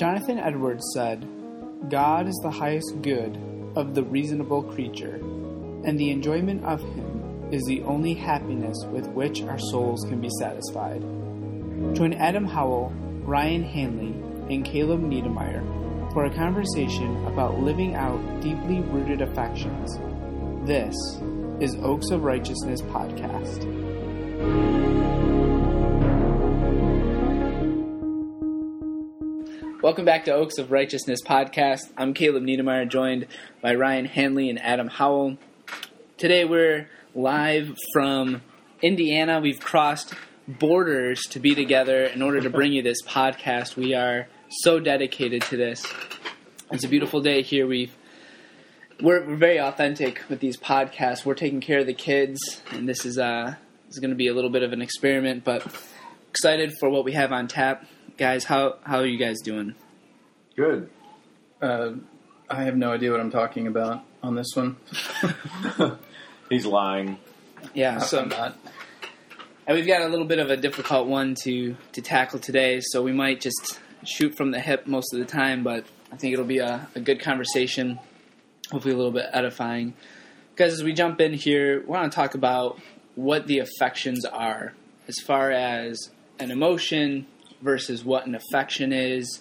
Jonathan Edwards said, God is the highest good of the reasonable creature, and the enjoyment of him is the only happiness with which our souls can be satisfied. Join Adam Howell, Ryan Hanley, and Caleb Niedermeyer for a conversation about living out deeply rooted affections. This is Oaks of Righteousness Podcast. Welcome back to Oaks of Righteousness Podcast. I'm Caleb Niedermeyer, joined by Ryan Hanley and Adam Howell. Today we're live from Indiana. We've crossed borders to be together in order to bring you this podcast. We are so dedicated to this. It's a beautiful day here. We've we're, we're very authentic with these podcasts. We're taking care of the kids, and this is uh this is going to be a little bit of an experiment, but excited for what we have on tap, guys. How how are you guys doing? Good. Uh, I have no idea what I'm talking about on this one. He's lying. Yeah, I'm so not. and we've got a little bit of a difficult one to to tackle today, so we might just shoot from the hip most of the time, but I think it'll be a, a good conversation, hopefully a little bit edifying. Guys, as we jump in here, we want to talk about what the affections are, as far as an emotion versus what an affection is.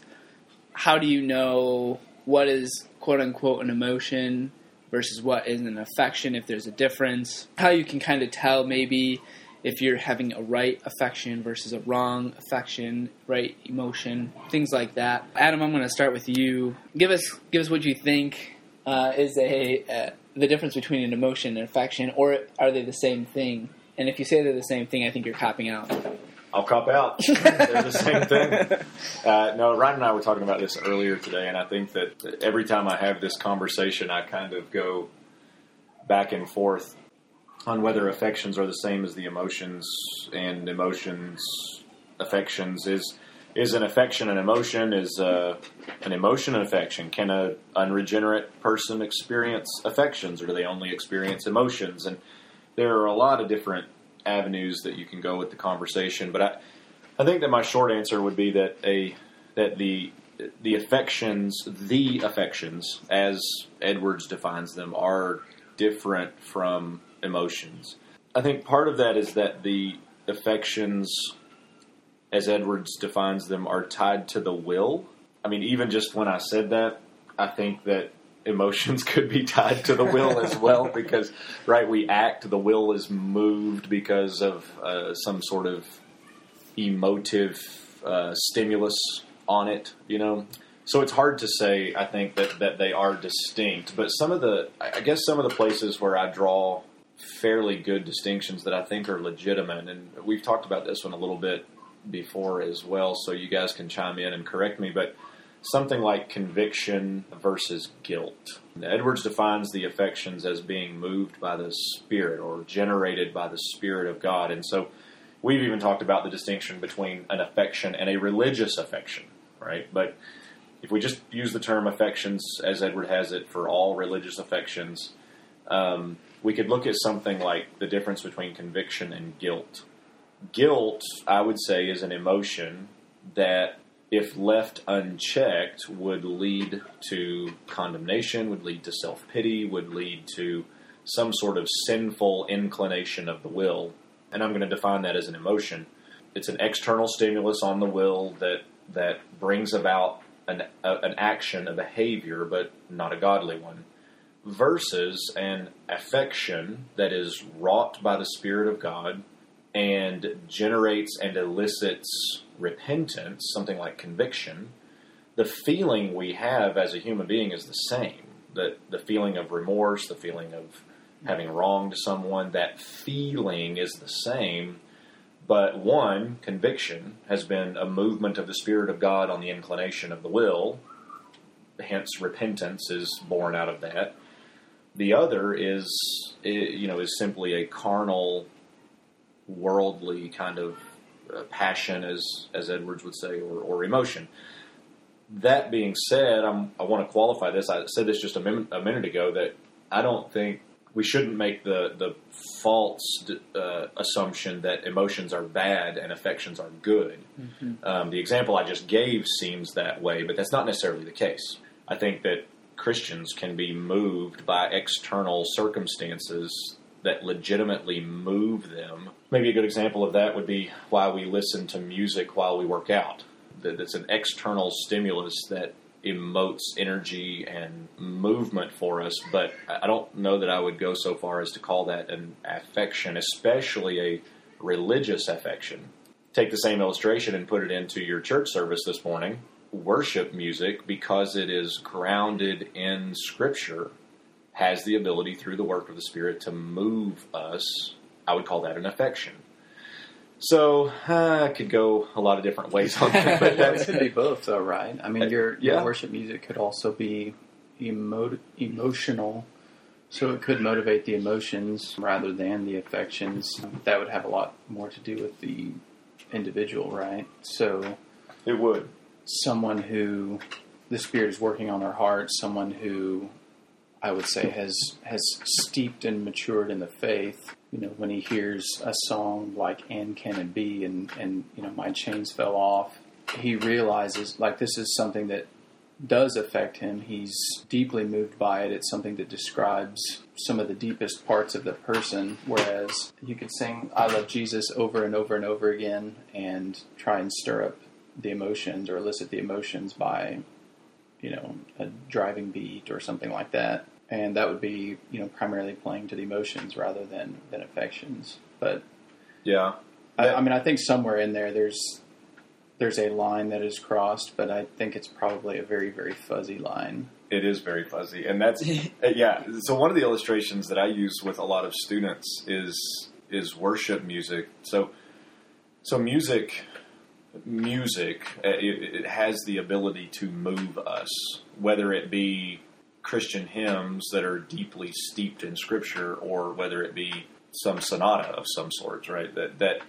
How do you know what is quote unquote an emotion versus what is an affection if there's a difference? How you can kind of tell maybe if you're having a right affection versus a wrong affection, right emotion, things like that. Adam, I'm going to start with you. Give us give us what you think uh, is a uh, the difference between an emotion and affection, or are they the same thing? And if you say they're the same thing, I think you're copping out. I'll cop out. They're the same thing. Uh, no, Ryan and I were talking about this earlier today, and I think that every time I have this conversation, I kind of go back and forth on whether affections are the same as the emotions, and emotions, affections is is an affection an emotion? Is uh, an emotion an affection? Can a unregenerate person experience affections, or do they only experience emotions? And there are a lot of different avenues that you can go with the conversation. But I, I think that my short answer would be that a that the the affections, the affections, as Edwards defines them, are different from emotions. I think part of that is that the affections, as Edwards defines them, are tied to the will. I mean, even just when I said that, I think that emotions could be tied to the will as well because right we act the will is moved because of uh, some sort of emotive uh, stimulus on it you know? So it's hard to say i think that, that they are distinct but some of the i guess some of the places where i draw fairly good distinctions that i think are legitimate and we've talked about this one a little bit before as well so you guys can chime in and correct me but something like conviction versus guilt. Edwards defines the affections as being moved by the Spirit or generated by the Spirit of God. And so we've even talked about the distinction between an affection and a religious affection, right? But if we just use the term affections as Edward has it for all religious affections, um, we could look at something like the difference between conviction and guilt. Guilt, I would say, is an emotion that if left unchecked, would lead to condemnation, would lead to self pity, would lead to some sort of sinful inclination of the will. And I'm going to define that as an emotion. It's an external stimulus on the will that that brings about an, a, an action, a behavior, but not a godly one, versus an affection that is wrought by the Spirit of God and generates and elicits repentance, something like conviction, the feeling we have as a human being is the same. The, the feeling of remorse, the feeling of having wronged someone, that feeling is the same. But one, conviction, has been a movement of the Spirit of God on the inclination of the will. Hence, repentance is born out of that. The other is, eh, you know, is simply a carnal, worldly kind of passion, as as Edwards would say, or, or emotion. That being said, I'm, I want to qualify this. I said this just a, min- a minute ago that I don't think we shouldn't make the the false uh, assumption that emotions are bad and affections are good. Um, the example I just gave seems that way, but that's not necessarily the case. I think that Christians can be moved by external circumstances that legitimately move them. Maybe a good example of that would be why we listen to music while we work out. That it's an external stimulus that emotes energy and movement for us, but I don't know that I would go so far as to call that an affection, especially a religious affection. Take the same illustration and put it into your church service this morning. Worship music, because it is grounded in Scripture, has the ability through the work of the Spirit to move us. I would call that an affection. So uh, I could go a lot of different ways on that, but it could be both, though, right? I mean, your, Yeah. worship music could also be emo- emotional, so it could motivate the emotions rather than the affections. That would have a lot more to do with the individual, right? So, it would. someone who the Spirit is working on their heart, someone who I would say has has steeped and matured in the faith. You know, when he hears a song like "And Can It Be" and and you know my chains fell off, he realizes like this is something that does affect him. He's deeply moved by it. It's something that describes some of the deepest parts of the person. Whereas you could sing "I Love Jesus" over and over and over again and try and stir up the emotions or elicit the emotions by you know, a driving beat or something like that. And that would be, you know, primarily playing to the emotions rather than, than affections. But Yeah. I, I mean, I think somewhere in there, there's there's a line that is crossed, but I think it's probably a very very fuzzy line. It is very fuzzy, and that's uh, yeah. So one of the illustrations that I use with a lot of students is is worship music. So so music music uh, it, it has the ability to move us, whether it be Christian hymns that are deeply steeped in Scripture, or whether it be some sonata of some sort. Right, that that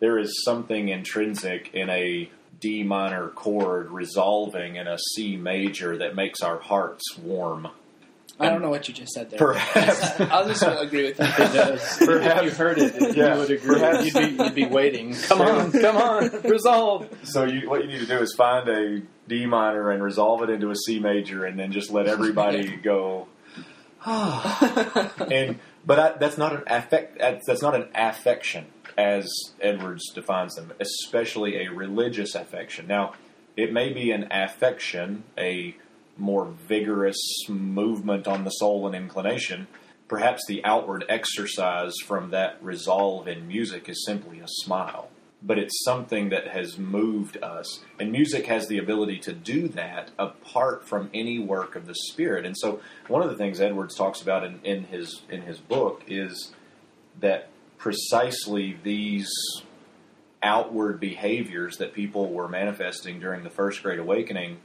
there is something intrinsic in a D minor chord resolving in a C major that makes our hearts warm. I don't know what you just said there. Perhaps. I'll just agree with that. if you heard it, Yeah. you would agree. Perhaps. You'd be, you'd be waiting. Come on, come on, resolve. So you, what you need to do is find a D minor and resolve it into a C major, and then just let everybody go. and but I, that's not an affect. That's that's not an affection as Edwards defines them, especially a religious affection. Now, it may be an affection, a more vigorous movement on the soul and inclination. Perhaps the outward exercise from that resolve in music is simply a smile but it's something that has moved us. And music has the ability to do that apart from any work of the Spirit. And so, one of the things Edwards talks about in, in his in his book is that precisely these outward behaviors that people were manifesting during the First Great Awakening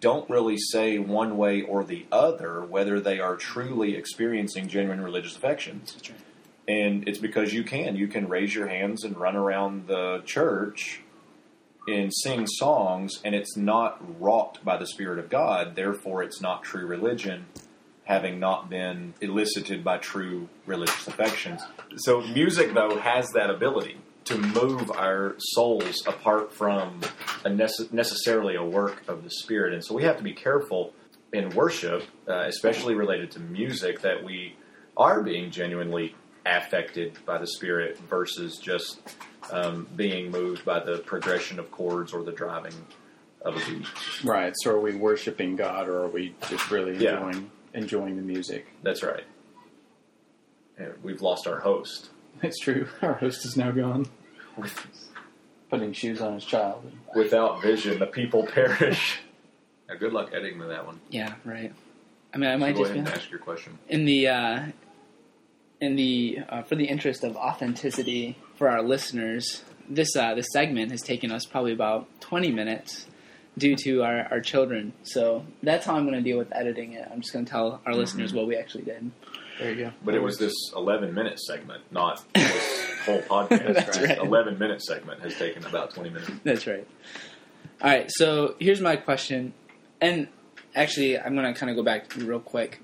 don't really say one way or the other whether they are truly experiencing genuine religious affections right. and it's because you can. You can raise your hands and run around the church and sing songs and it's not wrought by the spirit of god. Therefore it's not true religion having not been elicited by true religious affections. So music though has that ability to move our souls apart from a nece- necessarily a work of the spirit and so we have to be careful in worship uh, especially related to music that we are being genuinely affected by the spirit versus just um, being moved by the progression of chords or the driving of a beat. Right. So, are we worshiping God, or are we just really Yeah. enjoying enjoying the music? That's right. We've lost our host. It's true. Our host is now gone, putting shoes on his child. Without vision, the people perish. Now, good luck editing to that one. Yeah, right. I mean, I might Go just ahead be and ask your question. in the uh, in the uh, for the interest of authenticity for our listeners. This uh, this segment has taken us probably about twenty minutes due to our, our children. So that's how I'm going to deal with editing it. I'm just going to tell our listeners what we actually did. There you go. But it was this 11 minute segment, not this whole podcast. That's right. 11 minute segment has taken about 20 minutes. That's right. All right, so here's my question, and actually, I'm going to kind of go back real quick.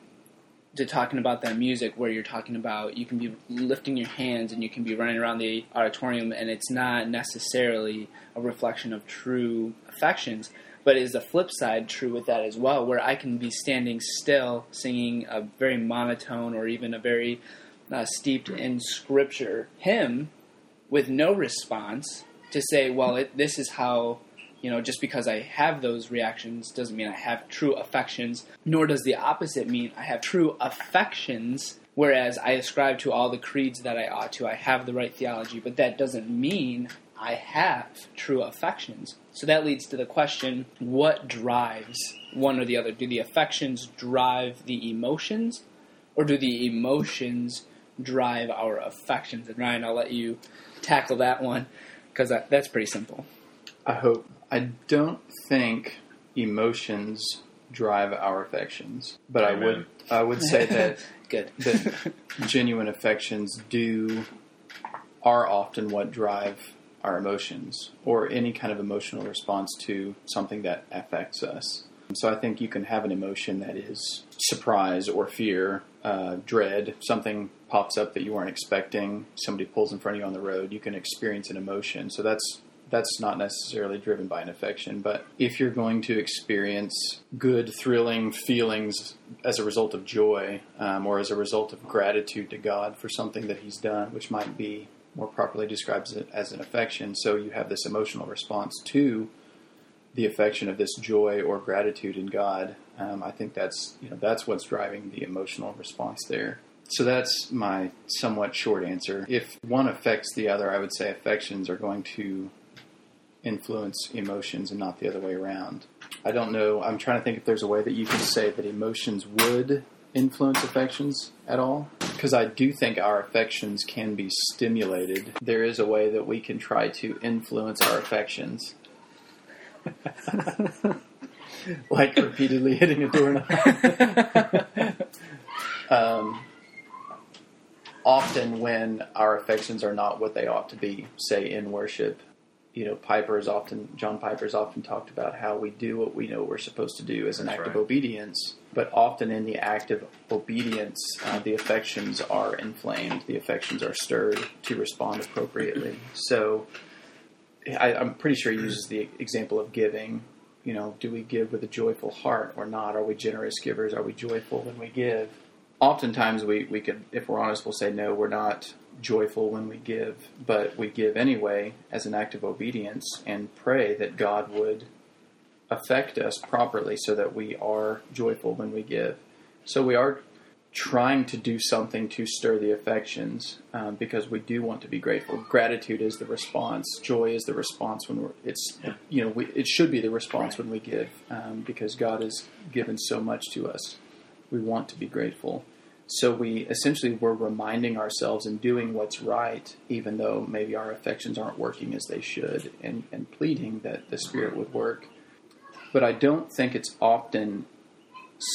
to talking about that music where you're talking about you can be lifting your hands and you can be running around the auditorium and it's not necessarily a reflection of true affections but is the flip side true with that as well where i can be standing still singing a very monotone or even a very uh, steeped in scripture hymn with no response to say well it, this is how you know, just because I have those reactions doesn't mean I have true affections, nor does the opposite mean I have true affections, whereas I ascribe to all the creeds that I ought to. I have the right theology, but that doesn't mean I have true affections. So that leads to the question what drives one or the other? Do the affections drive the emotions, or do the emotions drive our affections? And Ryan, I'll let you tackle that one because that, that's pretty simple. I hope. I don't think emotions drive our affections, but I would I would say that Good. that genuine affections do are often what drive our emotions or any kind of emotional response to something that affects us. So I think you can have an emotion that is surprise or fear, uh, dread. Something pops up that you weren't expecting. Somebody pulls in front of you on the road. You can experience an emotion. So that's that's not necessarily driven by an affection. But if you're going to experience good, thrilling feelings as a result of joy um, or as a result of gratitude to God for something that He's done, which might be more properly describes it as an affection, so you have this emotional response to the affection of this joy or gratitude in God. Um, I think that's you know that's what's driving the emotional response there. So that's my somewhat short answer. If one affects the other, I would say affections are going to influence emotions and not the other way around. I don't know. I'm trying to think if there's a way that you can say that emotions would influence affections at all. Because I do think our affections can be stimulated. There is a way that we can try to influence our affections. like repeatedly hitting a doorknob. um, often, when our affections are not what they ought to be, say in worship, you know, Piper is often John Piper has often talked about how we do what we know we're supposed to do as an That's act of obedience, but often in the act of obedience, uh, the affections are inflamed, the affections are stirred to respond appropriately. So, I, I'm pretty sure he uses the example of giving. You know, do we give with a joyful heart or not? Are we generous givers? Are we joyful when we give? Oftentimes, we, we could, if we're honest, we'll say no, we're not joyful when we give, but we give anyway as an act of obedience and pray that God would affect us properly so that we are joyful when we give. So we are trying to do something to stir the affections um, because we do want to be grateful. Gratitude is the response. Joy is the response when we're. It's you know we, it should be the response when we give um, because God has given so much to us. We want to be grateful. So we essentially we're reminding ourselves and doing what's right, even though maybe our affections aren't working as they should, and, and pleading that the Spirit would work. But I don't think it's often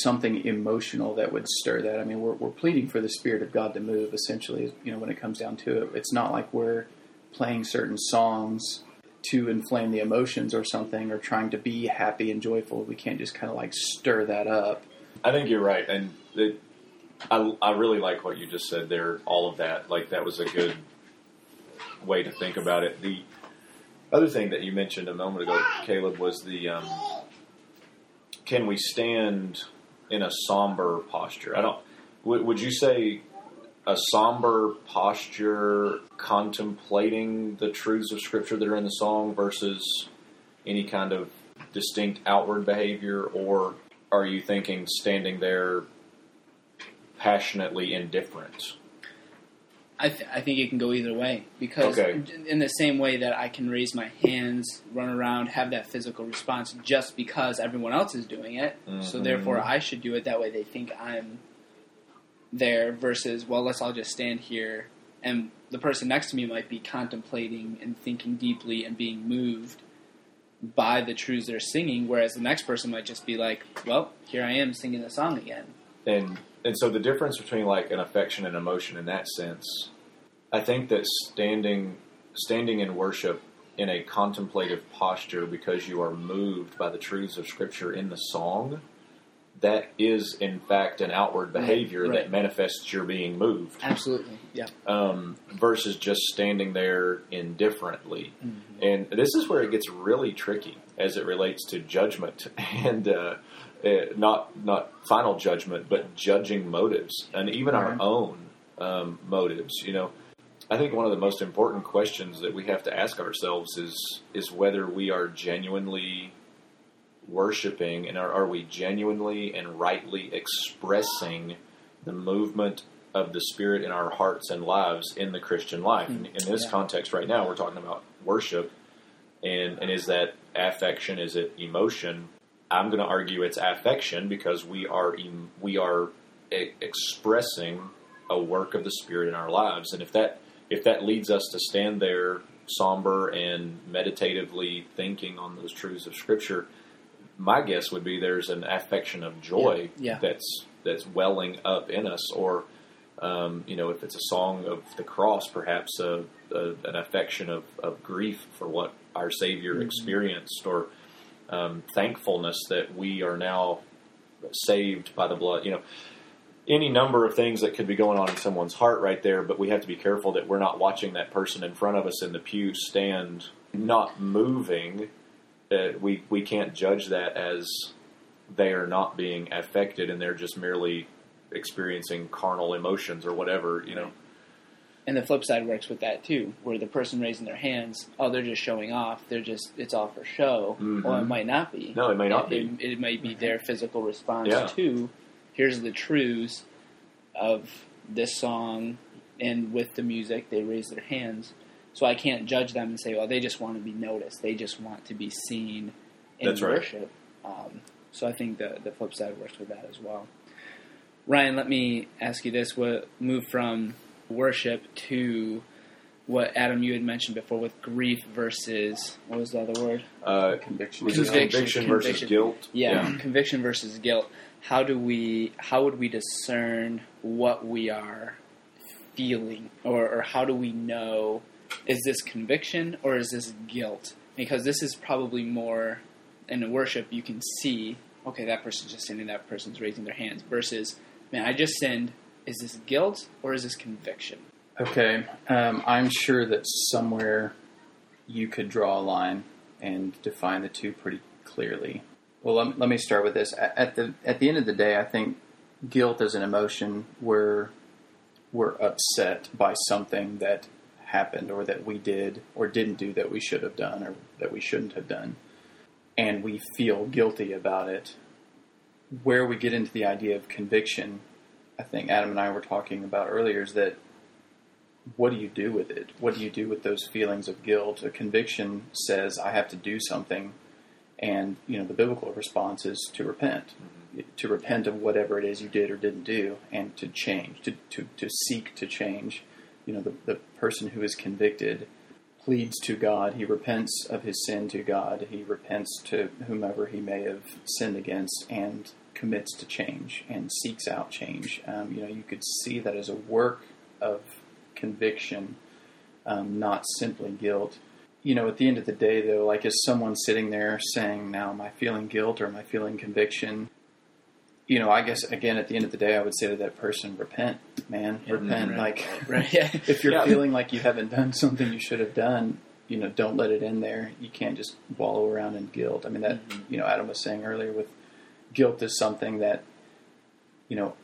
something emotional that would stir that. I mean, we're, we're pleading for the Spirit of God to move, essentially, you know, when it comes down to it. It's not like we're playing certain songs to inflame the emotions or something, or trying to be happy and joyful. We can't just kind of like stir that up. I think you're right, and it, I I really like what you just said there. All of that, like that was a good way to think about it. The other thing that you mentioned a moment ago, Caleb, was the um, can we stand in a somber posture? I don't. Would, would you say a somber posture, contemplating the truths of Scripture that are in the song, versus any kind of distinct outward behavior, or are you thinking standing there passionately indifferent? I, th- I think it can go either way because Okay. in the same way that I can raise my hands, run around, have that physical response just because everyone else is doing it, so Mhm. therefore I should do it that way. They think I'm there versus well, let's all just stand here, and the person next to me might be contemplating and thinking deeply and being moved by the truths they're singing, whereas the next person might just be like, well, here I am singing the song again. and and so the difference between like an affection and emotion in that sense i think that standing standing in worship in a contemplative posture because you are moved by the truths of scripture in the song that is in fact an outward behavior right. that manifests your being moved Absolutely. Yeah. um, versus just standing there indifferently. Mm-hmm. And this is where it gets really tricky as it relates to judgment and uh, uh, not not final judgment, but judging motives and even our own um, motives. You know, I think one of the most important questions that we have to ask ourselves is is whether we are genuinely worshiping and are, are we genuinely and rightly expressing the movement of the spirit in our hearts and lives in the Christian life. In, in this Yeah. context, right now, we're talking about worship, and and is that affection? Is it emotion? I'm going to argue it's affection because we are em- we are e- expressing a work of the Spirit in our lives, and if that if that leads us to stand there somber and meditatively thinking on those truths of Scripture, my guess would be there's an affection of joy Yeah. Yeah. that's that's welling up in us, or um, you know, if it's a song of the cross, perhaps a, a, an affection of, of grief for what our Savior experienced, or um, thankfulness that we are now saved by the blood. You know, any number of things that could be going on in someone's heart right there, but we have to be careful that we're not watching that person in front of us in the pew stand not moving. Uh, we we can't judge that as they are not being affected and they're just merely experiencing carnal emotions or whatever. You know, And the flip side works with that too, where the person raising their hands, oh, they're just showing off. They're just it's all for show. Mhm. Well, it might not be. No, it may not it, It, it might be their physical response Yeah. to here's the truths of this song, and with the music, they raise their hands. So I can't judge them and say, well, they just want to be noticed. They just want to be seen in That's right. worship. Um, so I think the the flip side works with that as well. Ryan, let me ask you this: What move from worship to what Adam you had mentioned before with grief versus what was the other word? uh, Conviction. was this Conviction, conviction versus conviction. guilt? Yeah, conviction versus guilt. How do we? How would we discern what we are feeling, or, or how do we know? Is this conviction or is this guilt? Because this is probably more in worship. You can see, okay, that person's just sinning. That person's raising their hands. Versus, man, I just sinned. Is this guilt or is this conviction? Okay, um, I'm sure that somewhere you could draw a line and define the two pretty clearly. Well, let, let me start with this. At the at the end of the day, I think guilt is an emotion where we're upset by something that happened or that we did or didn't do that we should have done or that we shouldn't have done, and we feel guilty about it. Where we get into the idea of conviction, I think Adam and I were talking about earlier, is that what do you do with it? What do you do with those feelings of guilt? A conviction says I have to do something, and you know the biblical response is to repent, to repent of whatever it is you did or didn't do, and to change, to to, to seek to change. You know the the person who is convicted pleads to God. He repents of his sin to God. He repents to whomever he may have sinned against, and commits to change and seeks out change. Um, you know you could see that as a work of conviction, um, not simply guilt. You know, at the end of the day, though, like is someone sitting there saying, "Now, am I feeling guilt or am I feeling conviction?" You know, I guess again, at the end of the day, I would say to that person, "Repent, man, repent." right. Like, Right? Yeah. if you're Yeah. feeling like you haven't done something you should have done, you know, don't let it in there. You can't just wallow around in guilt. I mean, that you know, Adam was saying earlier with guilt is something that you know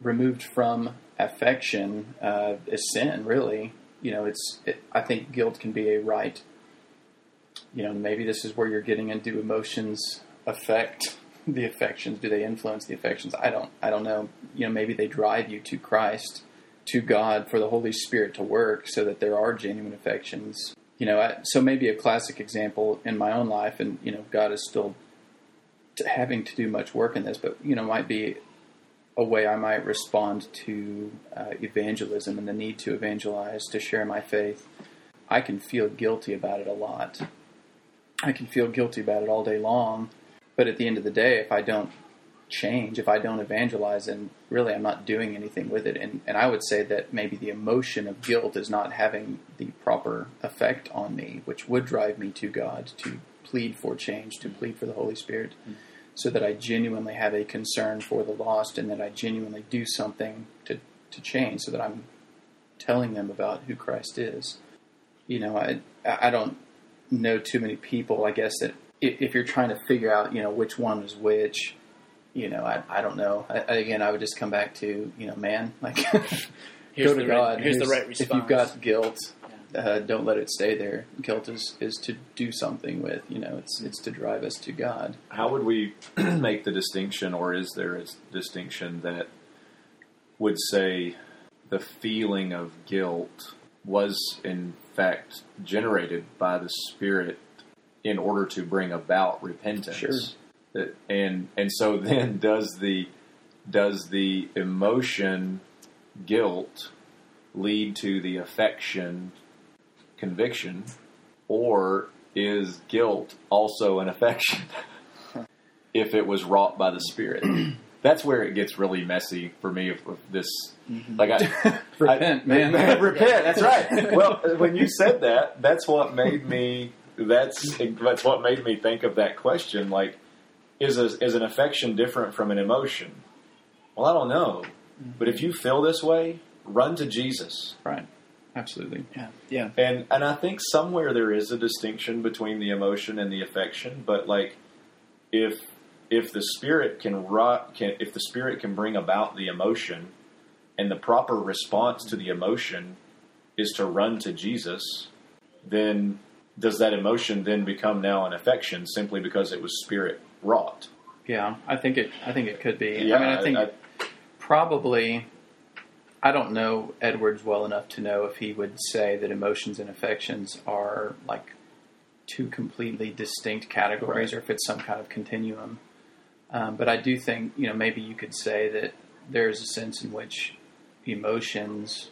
removed from affection uh, is sin. Really, you know, it's. It, I think guilt can be a right. You know, maybe this is where you're getting into emotions affect the affections. Do they influence the affections? I don't. I don't know. You know, maybe they drive you to Christ, to God, for the Holy Spirit to work, so that there are genuine affections. You know, I, so maybe a classic example in my own life, and you know, God is still t- having to do much work in this, but you know, might be a way I might respond to uh, evangelism and the need to evangelize, to share my faith. I can feel guilty about it a lot. I can feel guilty about it all day long, but at the end of the day, if I don't change, if I don't evangelize, and really I'm not doing anything with it. And, and I would say that maybe the emotion of guilt is not having the proper effect on me, which would drive me to God to plead for change, to plead for the Holy Spirit. Hmm. so that I genuinely have a concern for the lost and that I genuinely do something to, to change so that I'm telling them about who Christ is. You know, I, I don't know too many people, I guess, that if, if you're trying to figure out, you know, which one is which, you know, I, I don't know. I, again, I would just come back to, you know, man, like, go to God. Right, here's, the right response. If you've got guilt, uh, don't let it stay there. Guilt is, is to do something with. You know, it's it's to drive us to God. How would we make the distinction, or is there a distinction that would say the feeling of guilt was in fact generated by the Spirit in order to bring about repentance? Sure. And and so then does the does the emotion guilt lead to the affection conviction or is guilt also an affection? If it was wrought by the spirit. That's where it gets really messy for me of, of this mm-hmm. like i Repent, I- man. repent that's right. Well when you said that that's what made me that's that's what made me think of that question like is a, is an affection different from an emotion? Well i don't know. Mm-hmm. But if you feel this way run to jesus. Right. Absolutely. Yeah, yeah. and and I think somewhere there is a distinction between the emotion and the affection, but like if if the spirit can rot, can if the spirit can bring about the emotion, and the proper response to the emotion is to run to Jesus, then does that emotion then become now an affection simply because it was spirit wrought? Yeah, I think it. I think it could be. Yeah, I mean, I think I- probably. I don't know Edwards well enough to know if he would say that emotions and affections are like two completely distinct categories, Right. or if it's some kind of continuum. Um, but I do think you know maybe you could say that there's a sense in which emotions,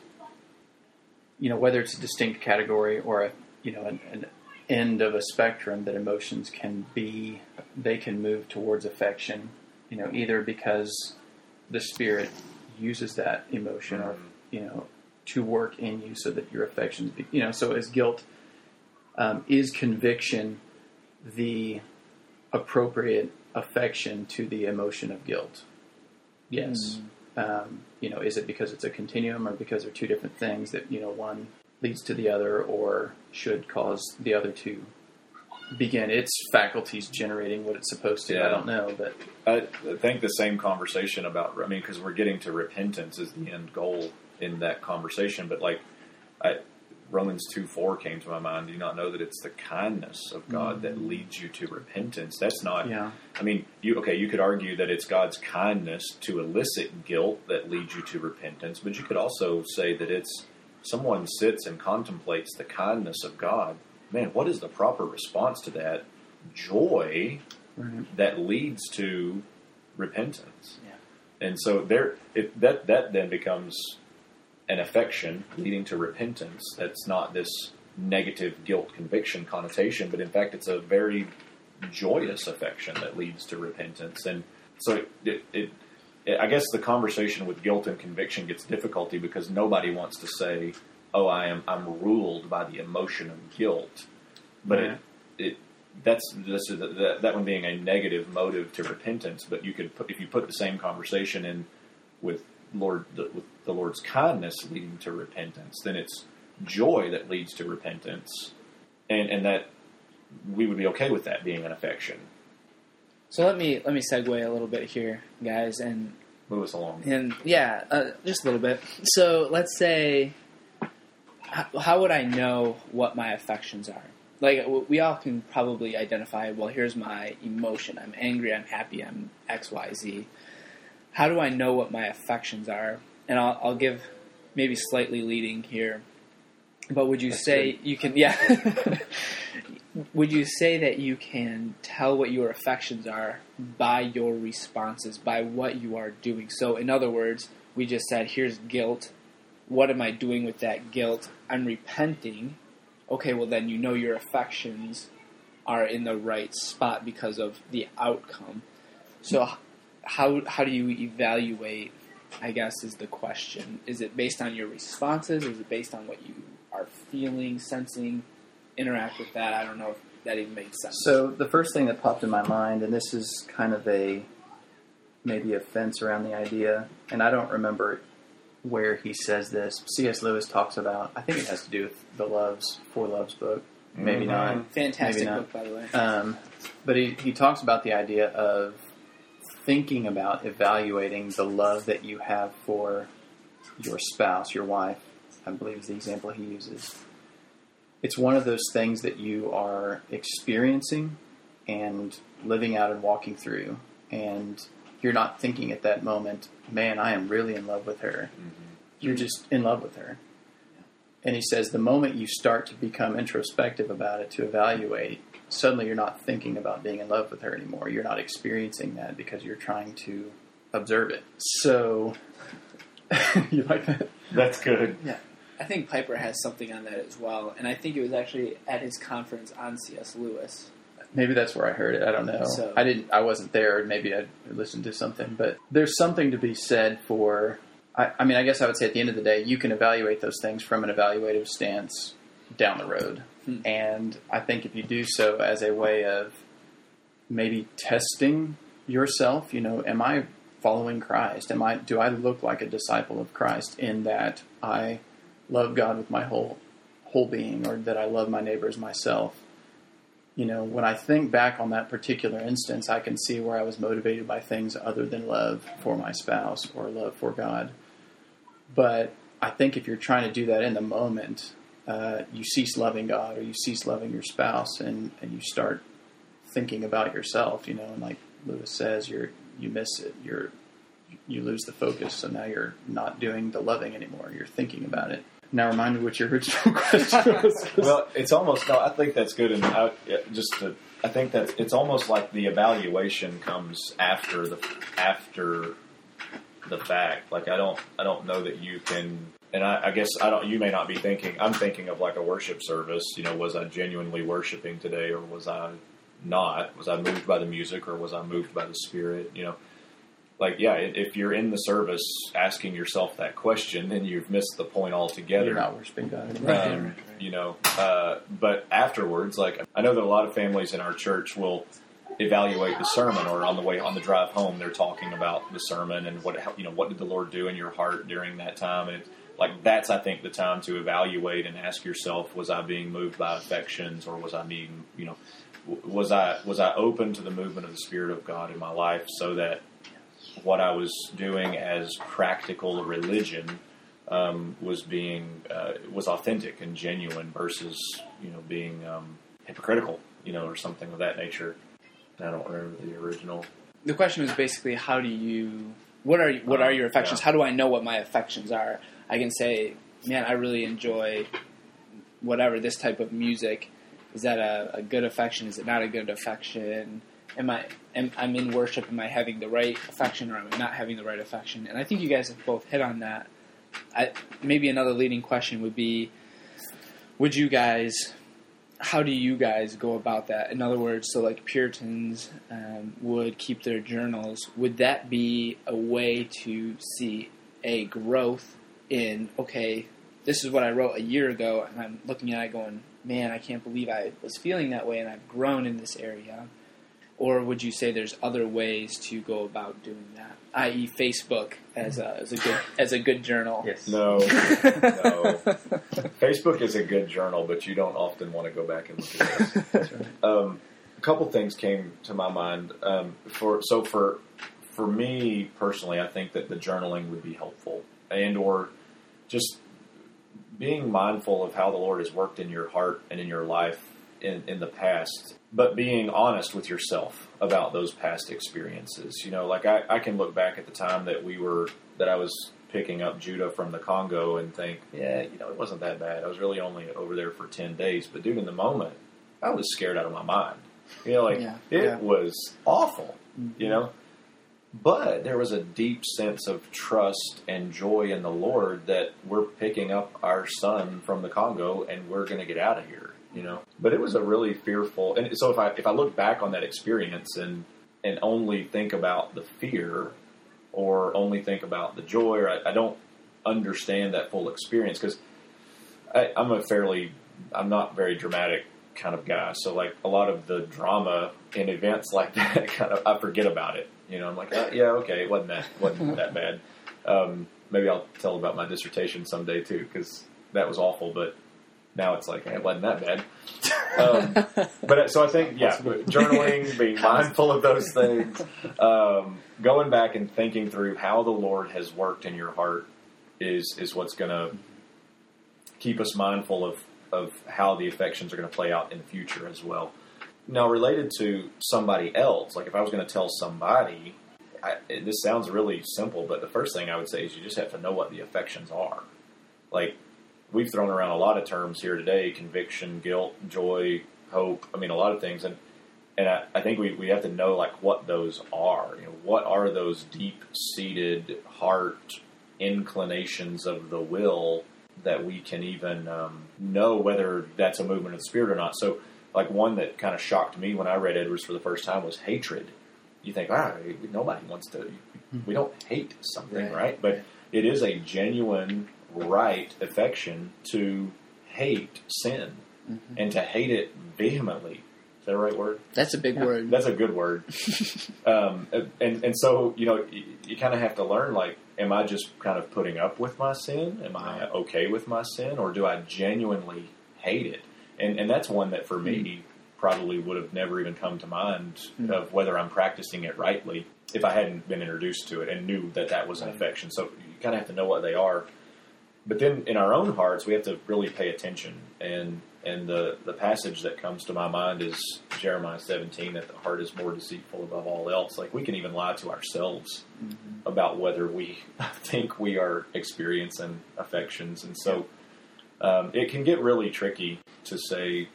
you know, whether it's a distinct category or a you know an, an end of a spectrum, that emotions can be they can move towards affection. You know, either because the spirit uses that emotion or you know to work in you so that your affections be, you know so as guilt um, is conviction the appropriate affection to the emotion of guilt? Yes. Um, you know is it because it's a continuum or because they're two different things that you know one leads to the other or should cause the other to begin its faculties generating what it's supposed to i don't know but I think the same conversation about, I mean, because we're getting to repentance is the end goal in that conversation. But like, I, Romans 2 4 came to my mind. Do you not know that it's the kindness of God that mm. leads you to repentance? That's not, yeah I mean, you, okay, you could argue that it's God's kindness to elicit guilt that leads you to repentance, but you could also say that it's someone sits and contemplates the kindness of God. Man, what is the proper response to that? Joy right. that leads to repentance. Yeah. And so there, it, that that then becomes an affection leading to repentance. That's not this negative guilt conviction connotation, but in fact, it's a very joyous affection that leads to repentance. And so it, it, it I guess the conversation with guilt and conviction gets difficulty because nobody wants to say, "Oh, I am I'm ruled by the emotion of guilt," but Yeah. it, it that's this is that, that one being a negative motive to repentance. But you could put, if you put the same conversation in with Lord the, with the Lord's kindness leading to repentance, then it's joy that leads to repentance, and and that we would be okay with that being an affection. So let me let me segue a little bit here, guys, and Move us along. and yeah, uh, just a little bit. So let's say, how, how would I know what my affections are? Like we all can probably identify. Well, here's my emotion. I'm angry. I'm happy. I'm X, Y, Z. How do I know what my affections are? And I'll, I'll give maybe slightly leading here. But would you That's say good. you can? Yeah. would you say that you can tell what your affections are by your responses, by what you are doing? So, in other words, we just said, here's guilt. What am I doing with that guilt? I'm repenting. Okay, well, then you know your affections are in the right spot because of the outcome. So, how, how do you evaluate? I guess is the question. Is it based on your responses? Is it based on what you are feeling, sensing interact with that. I don't know if that even makes sense. So the first thing that popped in my mind, and this is kind of a maybe a fence around the idea, and I don't remember where he says this. C.S. Lewis talks about. I think it has to do with the Loves Four Loves book. Maybe Mhm. not. Fantastic maybe not. book, by the way. Um, but he, he talks about the idea of thinking about evaluating the love that you have for your spouse, your wife, I believe is the example he uses. It's one of those things that you are experiencing and living out and walking through, and you're not thinking at that moment, man, I am really in love with her. Mm-hmm. You're just in love with her. And he says the moment you start to become introspective about it, to evaluate, suddenly you're not thinking about being in love with her anymore. You're not experiencing that because you're trying to observe it. So, you like that? That's good. Yeah. I think Piper has something on that as well, and I think it was actually at his conference on C.S. Lewis. Maybe that's where I heard it. I don't know. So- I didn't. I wasn't there. Maybe I listened to something. But there's something to be said for. I, I mean, I guess I would say at the end of the day, you can evaluate those things from an evaluative stance down the road, Hmm. and I think if you do so as a way of maybe testing yourself, you know, am I following Christ? Am I do I look like a disciple of Christ in that I love God with my whole whole being, or that I love my neighbors myself? You know, when I think back on that particular instance, I can see where I was motivated by things other than love for my spouse or love for God. But I think if you're trying to do that in the moment, uh, you cease loving God or you cease loving your spouse, and, and you start thinking about yourself. You know, and like Lewis says, you're you miss it. You're you lose the focus, so now you're not doing the loving anymore. You're thinking about it. Now, remind me what your original question was. Well, it's almost no. I think that's good, and I, just to, I think that it's almost like the evaluation comes after the after the fact. Like I don't, I don't know that you can. And I, I guess I don't. You may not be thinking. I'm thinking of like a worship service. You know, was I genuinely worshiping today, or was I not? Was I moved by the music, or was I moved by the Spirit? You know, like yeah, if you're in the service asking yourself that question, then you've missed the point altogether. you're not worshiping God. Right, Um, right, right. You know, uh, but afterwards, like I know that a lot of families in our church will evaluate the sermon, or on the way on the drive home, they're talking about the sermon and what you know what did the Lord do in your heart during that time, and like that's I think the time to evaluate and ask yourself, was I being moved by affections, or was I being you know was I was I open to the movement of the Spirit of God in my life, so that what I was doing as practical religion um, was being uh, was authentic and genuine versus you know being um, hypocritical, you know, or something of that nature. I don't remember the original. The question was basically, how do you? What are what Uh, are your affections? yeah. How do I know what my affections are? I can say, man, I really enjoy whatever this type of music. Is that a, a good affection? Is it not a good affection? Am I am I'm in worship? Am I having the right affection, or am I not having the right affection? And I think you guys have both hit on that. I, maybe another leading question would be: Would you guys? How do you guys go about that? In other words, so like Puritans um, would keep their journals. Would that be a way to see a growth in? Okay, this is what I wrote a year ago, and I'm looking at it going, man, I can't believe I was feeling that way, and I've grown in this area. Or would you say there's other ways to go about doing that, i.e., Facebook as a as a good as a good journal? Yes. No, no. Facebook is a good journal, but you don't often want to go back and look at it. That's right. um, a couple things came to my mind. Um, for so for for me personally, I think that the journaling would be helpful, and or just being mindful of how the Lord has worked in your heart and in your life in, in the past, but being honest with yourself about those past experiences. You know, like I, I can look back at the time that we were that I was picking up Judah from the Congo and think, yeah, you know, it wasn't that bad. I was really only over there for ten days, but dude, in the moment, I was scared out of my mind. You know, like Yeah, it yeah. was awful. Mm-hmm. You know, but there was a deep sense of trust and joy in the Lord that we're picking up our son from the Congo and we're going to get out of here. You know, but it was a really fearful. And so if I if I look back on that experience and and only think about the fear or only think about the joy, or I, I don't understand that full experience because I'm a fairly I'm not very dramatic kind of guy. So like a lot of the drama in events like that, kind of I forget about it. You know, I'm like, oh, yeah, okay, it wasn't that wasn't that bad. Um, maybe I'll tell about my dissertation someday too, because that was awful. But now it's like, it wasn't that bad. Um, but uh, so I think, yeah, journaling, being mindful of those things, um, going back and thinking through how the Lord has worked in your heart is is what's going to keep us mindful of of how the affections are going to play out in the future as well. Now, related to somebody else, like if I was going to tell somebody, I, this sounds really simple, but the first thing I would say is you just have to know what the affections are. Like we've thrown around a lot of terms here today: conviction, guilt, joy, hope. I mean, a lot of things, and and I, I think we, we have to know like what those are. You know, what are those deep seated heart inclinations of the will that we can even um, know whether that's a movement of the spirit or not. So, like one that kind of shocked me when I read Edwards for the first time was hatred. You think, wow, nobody wants to. We don't hate something, right? right? But it is a genuine right affection to hate sin mm-hmm. and to hate it vehemently. Is that the right word? That's a big yeah. word. That's a good word. um, and and so you know you, you kind of have to learn like am I just kind of putting up with my sin? Am I okay with my sin, or do I genuinely hate it? And and that's one that for me mm. probably would have never even come to mind mm. of whether I'm practicing it rightly if I hadn't been introduced to it and knew that that was an affection. So you kind of have to know what they are. But then in our own hearts, we have to really pay attention. And and the, the passage that comes to my mind is Jeremiah 17 that the heart is more deceitful above all else. Like we can even lie to ourselves mm-hmm. about whether we think we are experiencing affections. And so um, it can get really tricky to say,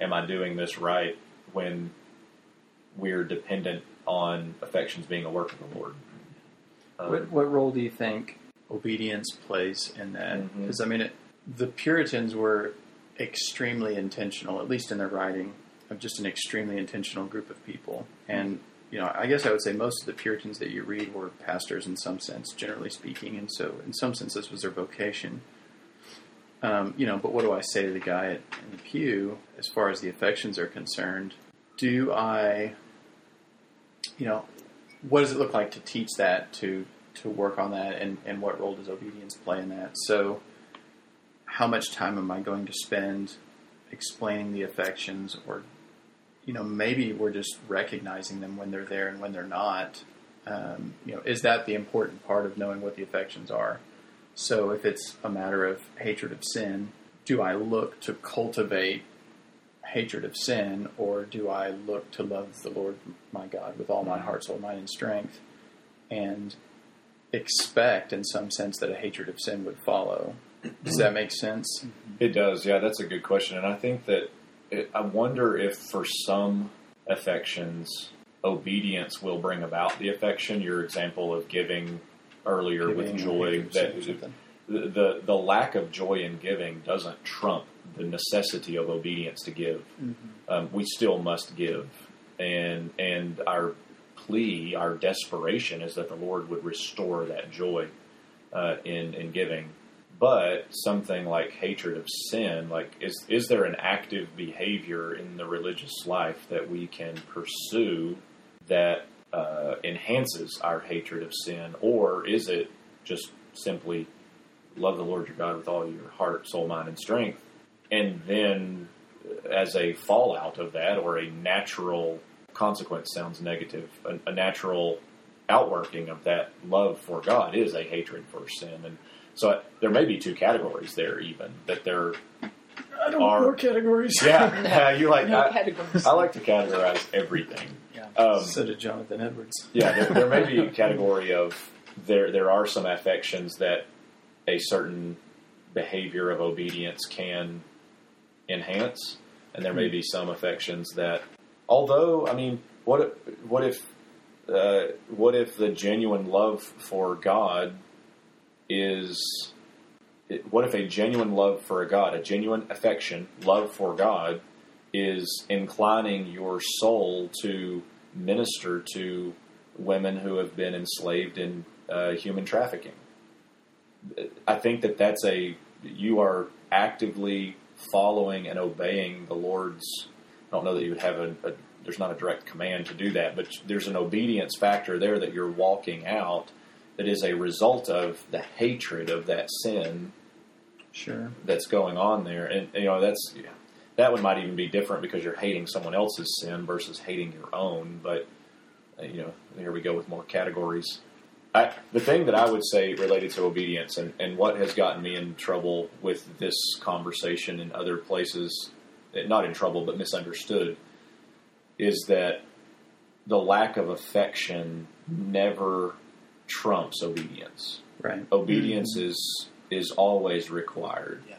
Am I doing this right? when we're dependent on affections being a work of the Lord. Um, what, what, role do you think obedience plays in that? Because, mm-hmm. I mean, it, the Puritans were extremely intentional, at least in their writing, of just an extremely intentional group of people. And you know, I guess I would say most of the Puritans that you read were pastors in some sense, generally speaking, and so in some sense this was their vocation. Um, you know, but what do I say to the guy at, in the pew as far as the affections are concerned? Do I, you know, what does it look like to teach that, to to work on that, and, and what role does obedience play in that? So, how much time am I going to spend explaining the affections or you know maybe we're just recognizing them when they're there and when they're not um, you know is that the important part of knowing what the affections are so if it's a matter of hatred of sin do i look to cultivate hatred of sin or do i look to love the lord my god with all my heart soul mind and strength and expect in some sense that a hatred of sin would follow does that make sense? It does. Yeah, that's a good question, and I think that it, I wonder if for some affections, obedience will bring about the affection. Your example of giving earlier giving with joy that the, the the lack of joy in giving doesn't trump the necessity of obedience to give. Mm-hmm. Um, we still must give, and and our plea, our desperation, is that the Lord would restore that joy uh, in in giving. But something like hatred of sin, like is is there an active behavior in the religious life that we can pursue that uh, enhances our hatred of sin, or is it just simply love the Lord your God with all your heart, soul, mind, and strength, and then as a fallout of that, or a natural consequence sounds negative, a, a natural outworking of that love for God is a hatred for sin and so there may be two categories there, even that there I don't are more categories. Yeah, yeah. You like no I, categories. I like to categorize everything. Yeah. Um, so did Jonathan Edwards. yeah, there, there may be a category of there. There are some affections that a certain behavior of obedience can enhance, and there may be some affections that, although I mean, what if, what if uh, what if the genuine love for God is what if a genuine love for a God, a genuine affection, love for God, is inclining your soul to minister to women who have been enslaved in uh, human trafficking? I think that that's a you are actively following and obeying the Lord's. I don't know that you would have a, a there's not a direct command to do that, but there's an obedience factor there that you're walking out that is a result of the hatred of that sin Sure. that's going on there, and you know that's that one might even be different because you're hating someone else's sin versus hating your own. But uh, you know, here we go with more categories. I, the thing that I would say related to obedience and, and what has gotten me in trouble with this conversation in other places, Eh, not in trouble but misunderstood, is that the lack of affection never trumps obedience Right. obedience mm-hmm. is is always required. Yeah.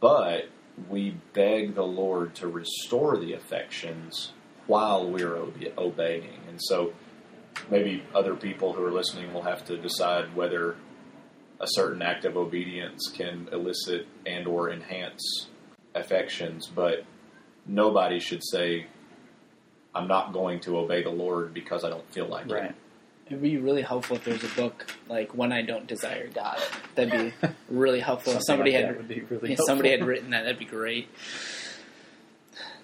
But we beg the Lord to restore the affections while we're obe- obeying. And so maybe other people who are listening will have to decide whether a certain act of obedience can elicit and or enhance affections, but nobody should say I'm not going to obey the Lord because I don't feel like it. Right. It'd be really helpful if there's a book like "When I Don't Desire God." That'd be really helpful. if somebody like had would be really if somebody had written that, that'd be great.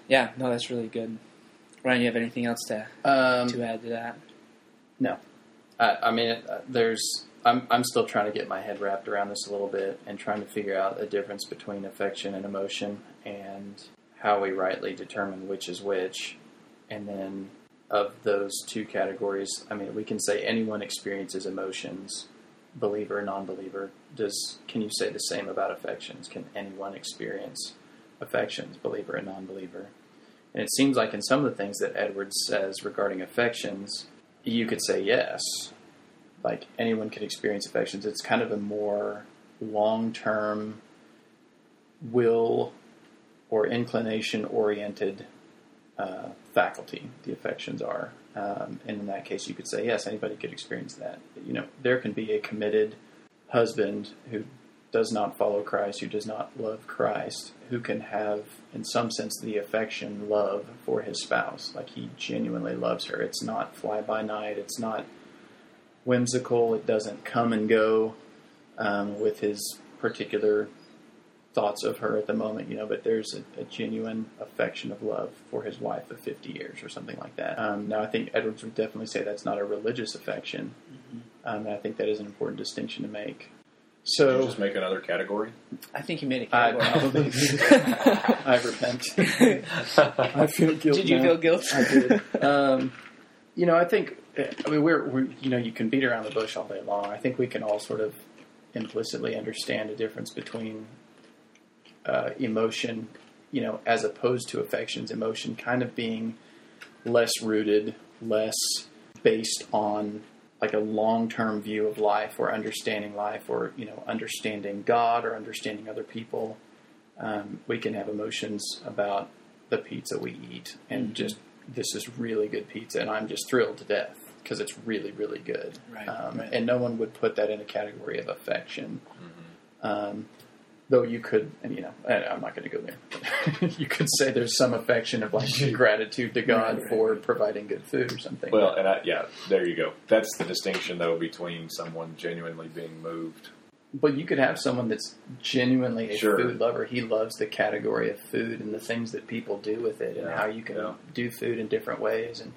Yeah, no, that's really good. Ryan, you have anything else to Um, to add to that? No, I, I mean, uh, there's. I'm I'm still trying to get my head wrapped around this a little bit and trying to figure out the difference between affection and emotion and how we rightly determine which is which. And then of those two categories, I mean, we can say anyone experiences emotions, believer or non-believer. Does can you say the same about affections? Can anyone experience affections, believer and non-believer? And it seems like in some of the things that Edwards says regarding affections, you could say yes. Like anyone can experience affections. It's kind of a more long term will or inclination oriented uh, faculty, the affections are. Um, and in that case, you could say yes, anybody could experience that. You know, there can be a committed husband who does not follow Christ, who does not love Christ, who can have, in some sense, the affection, love for his spouse. Like he genuinely loves her. It's not fly by night. It's not whimsical. It doesn't come and go um, with his particular thoughts of her at the moment, you know, but there's a, a genuine affection of love for his wife of 50 years or something like that. Um, now, I think Edwards would definitely say that's not a religious affection. Um, and I think that is an important distinction to make. Did So, you just make another category. I think you made a I category. probably I repent. I feel guilty. Did you feel guilty? I did. Um, you know, I think. I mean, we're, we're you know you can beat around the bush all day long. I think we can all sort of implicitly understand the difference between uh, emotion, you know, as opposed to affections. Emotion kind of being less rooted, less based on like a long-term view of life or understanding life or you know understanding God or understanding other people. Um, we can have emotions about the pizza we eat and Mhm. just this is really good pizza and I'm just thrilled to death because it's really really good. Right, um, right. And no one would put that in a category of affection. Um, though you could, and you know, I, I'm not going to go there. you could say there's some affection of like gratitude to God Right, right, for providing good food or something. Well, and I, yeah, there you go. That's the distinction, though, between someone genuinely being moved. But you could have someone that's genuinely a Sure. food lover. He loves the category of food and the things that people do with it, and how you can yeah. do food in different ways. And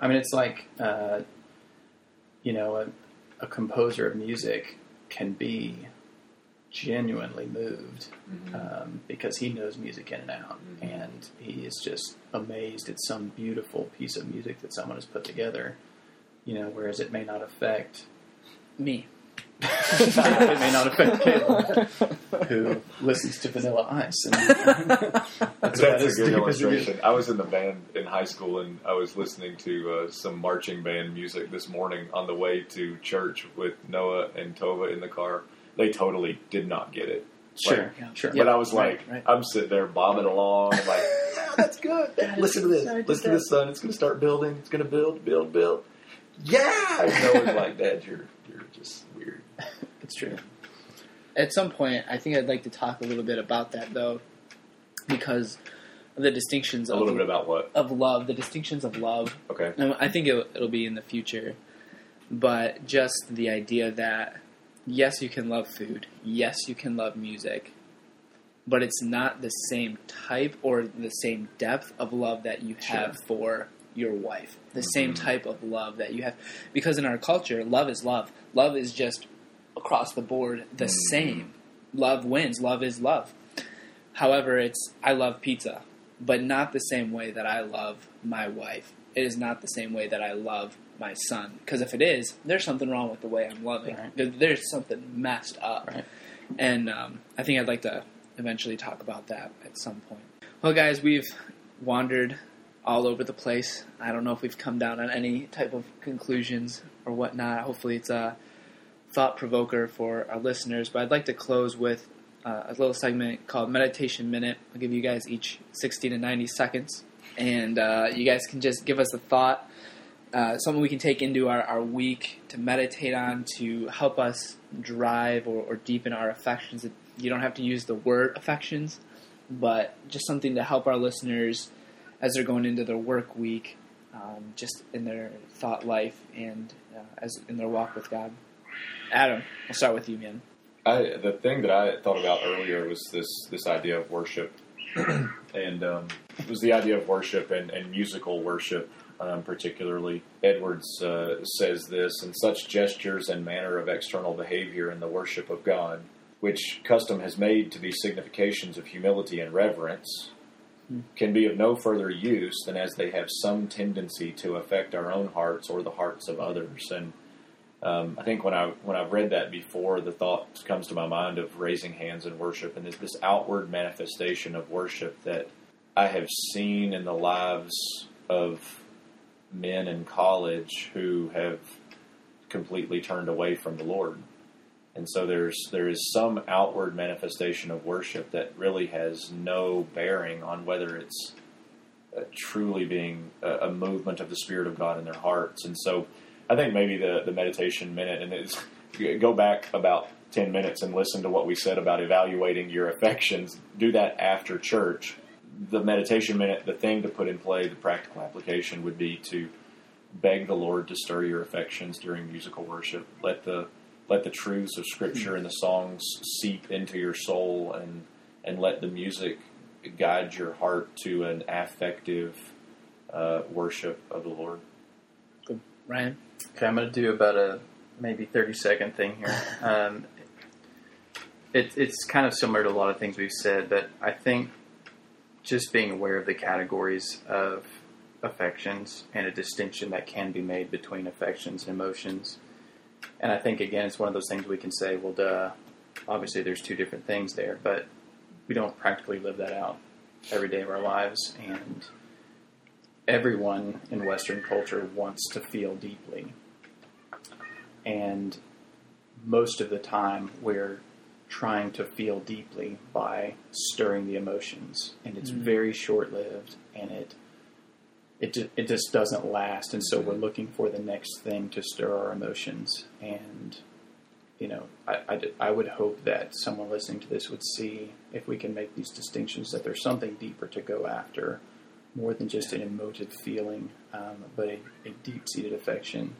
I mean, it's like uh, you know, a, a composer of music can be genuinely moved um, because he knows music in and out, Mhm. and he is just amazed at some beautiful piece of music that someone has put together. You know, whereas it may not affect Me. It may not affect Caleb, who listens to Vanilla Ice. And that's, That's about a good deep as it illustration. I was in the band in high school, and I was listening to uh, some marching band music this morning on the way to church with Noah and Tova in the car. They totally did not get it. Sure, Yeah. sure. But I was like, Right, right. I'm sitting there bobbing along, and like, "Yeah, that's good. Listen to this. Listen to that. this, son. It's going to start building. It's going to build, build, build. Yeah. And Noah's like, Dad, you're you're just weird. It's true. At some point, I think I'd like to talk a little bit about that, though, because of the distinctions A of, little bit about what? of love, the distinctions of love. Okay. And I think it'll, it'll be in the future, but just the idea that yes, you can love food, yes, you can love music, but it's not the same type or the same depth of love that you have Sure. for your wife. The same mm-hmm. type of love that you have. Because in our culture, love is love. Love is just across the board the same. Love wins. Love is love. However, it's I love pizza, but not the same way that I love my wife. It is not the same way that I love my son. Because if it is, there's something wrong with the way I'm loving. Right. There's something messed up. Right. And um, I think I'd like to eventually talk about that at some point. Well, guys, we've wandered all over the place. I don't know if we've come down on any type of conclusions or whatnot. Hopefully, it's a thought provoker for our listeners. But I'd like to close with uh, a little segment called Meditation Minute. I'll give you guys each 60 to 90 seconds. And uh, you guys can just give us a thought, uh, something we can take into our, our week to meditate on to help us drive or, or deepen our affections. You don't have to use the word affections, but just something to help our listeners as they're going into their work week, um, just in their thought life and uh, as in their walk with God. Adam, I'll start with you, man. I, the thing that I thought about earlier was this this idea of worship, and um, it was the idea of worship and, and musical worship, um, particularly. Edwards uh, says this, in such gestures and manner of external behavior in the worship of God, which custom has made to be significations of humility and reverence, can be of no further use than as they have some tendency to affect our own hearts or the hearts of others. And um, I think when I when I've read that before, the thought comes to my mind of raising hands in worship and this, this outward manifestation of worship that I have seen in the lives of men in college who have completely turned away from the Lord. And so there's there is some outward manifestation of worship that really has no bearing on whether it's uh, truly being a, a movement of the Spirit of God in their hearts. And so I think maybe the, the meditation minute, and it's, go back about 10 minutes and listen to what we said about evaluating your affections. Do that after church. The meditation minute, the thing to put in play, the practical application would be to beg the Lord to stir your affections during musical worship. Let the let the truths of Scripture and the songs seep into your soul, and and let the music guide your heart to an affective uh, worship of the Lord. Good, Ryan? Okay, I'm going to do about a maybe 30 second thing here. Um, it, it's kind of similar to a lot of things we've said, but I think just being aware of the categories of affections and a distinction that can be made between affections and emotions. And I think, again, it's one of those things we can say, well, duh, obviously there's two different things there, but we don't practically live that out every day of our lives. And everyone in Western culture wants to feel deeply. And most of the time, we're trying to feel deeply by stirring the emotions, and it's mm. very short lived, and it it just, it just doesn't last. And so we're mm. looking for the next thing to stir our emotions. And you know, I I would hope that someone listening to this would see if we can make these distinctions that there's something deeper to go after more than just an emotive feeling, um, but a, a deep seated affection.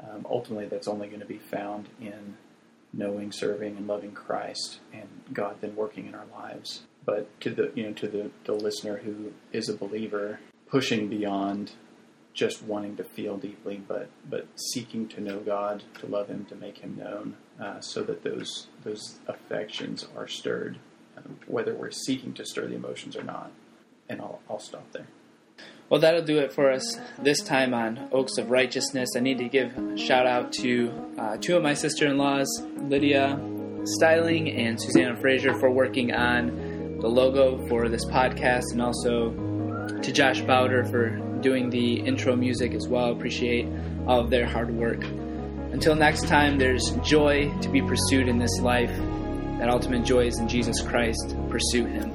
Um, ultimately, that's only going to be found in knowing, serving, and loving Christ, and God then working in our lives. But to the you know to the, the listener who is a believer, pushing beyond just wanting to feel deeply, but but seeking to know God, to love Him, to make Him known, uh, so that those those affections are stirred, um, whether we're seeking to stir the emotions or not. And I'll I'll stop there. Well, that'll do it for us this time on Oaks of Righteousness. I need to give a shout out to uh, two of my sister in laws, Lydia Styling and Susanna Fraser, for working on the logo for this podcast, and also to Josh Bowder for doing the intro music as well. Appreciate all of their hard work. Until next time, there's joy to be pursued in this life. That ultimate joy is in Jesus Christ. Pursue Him.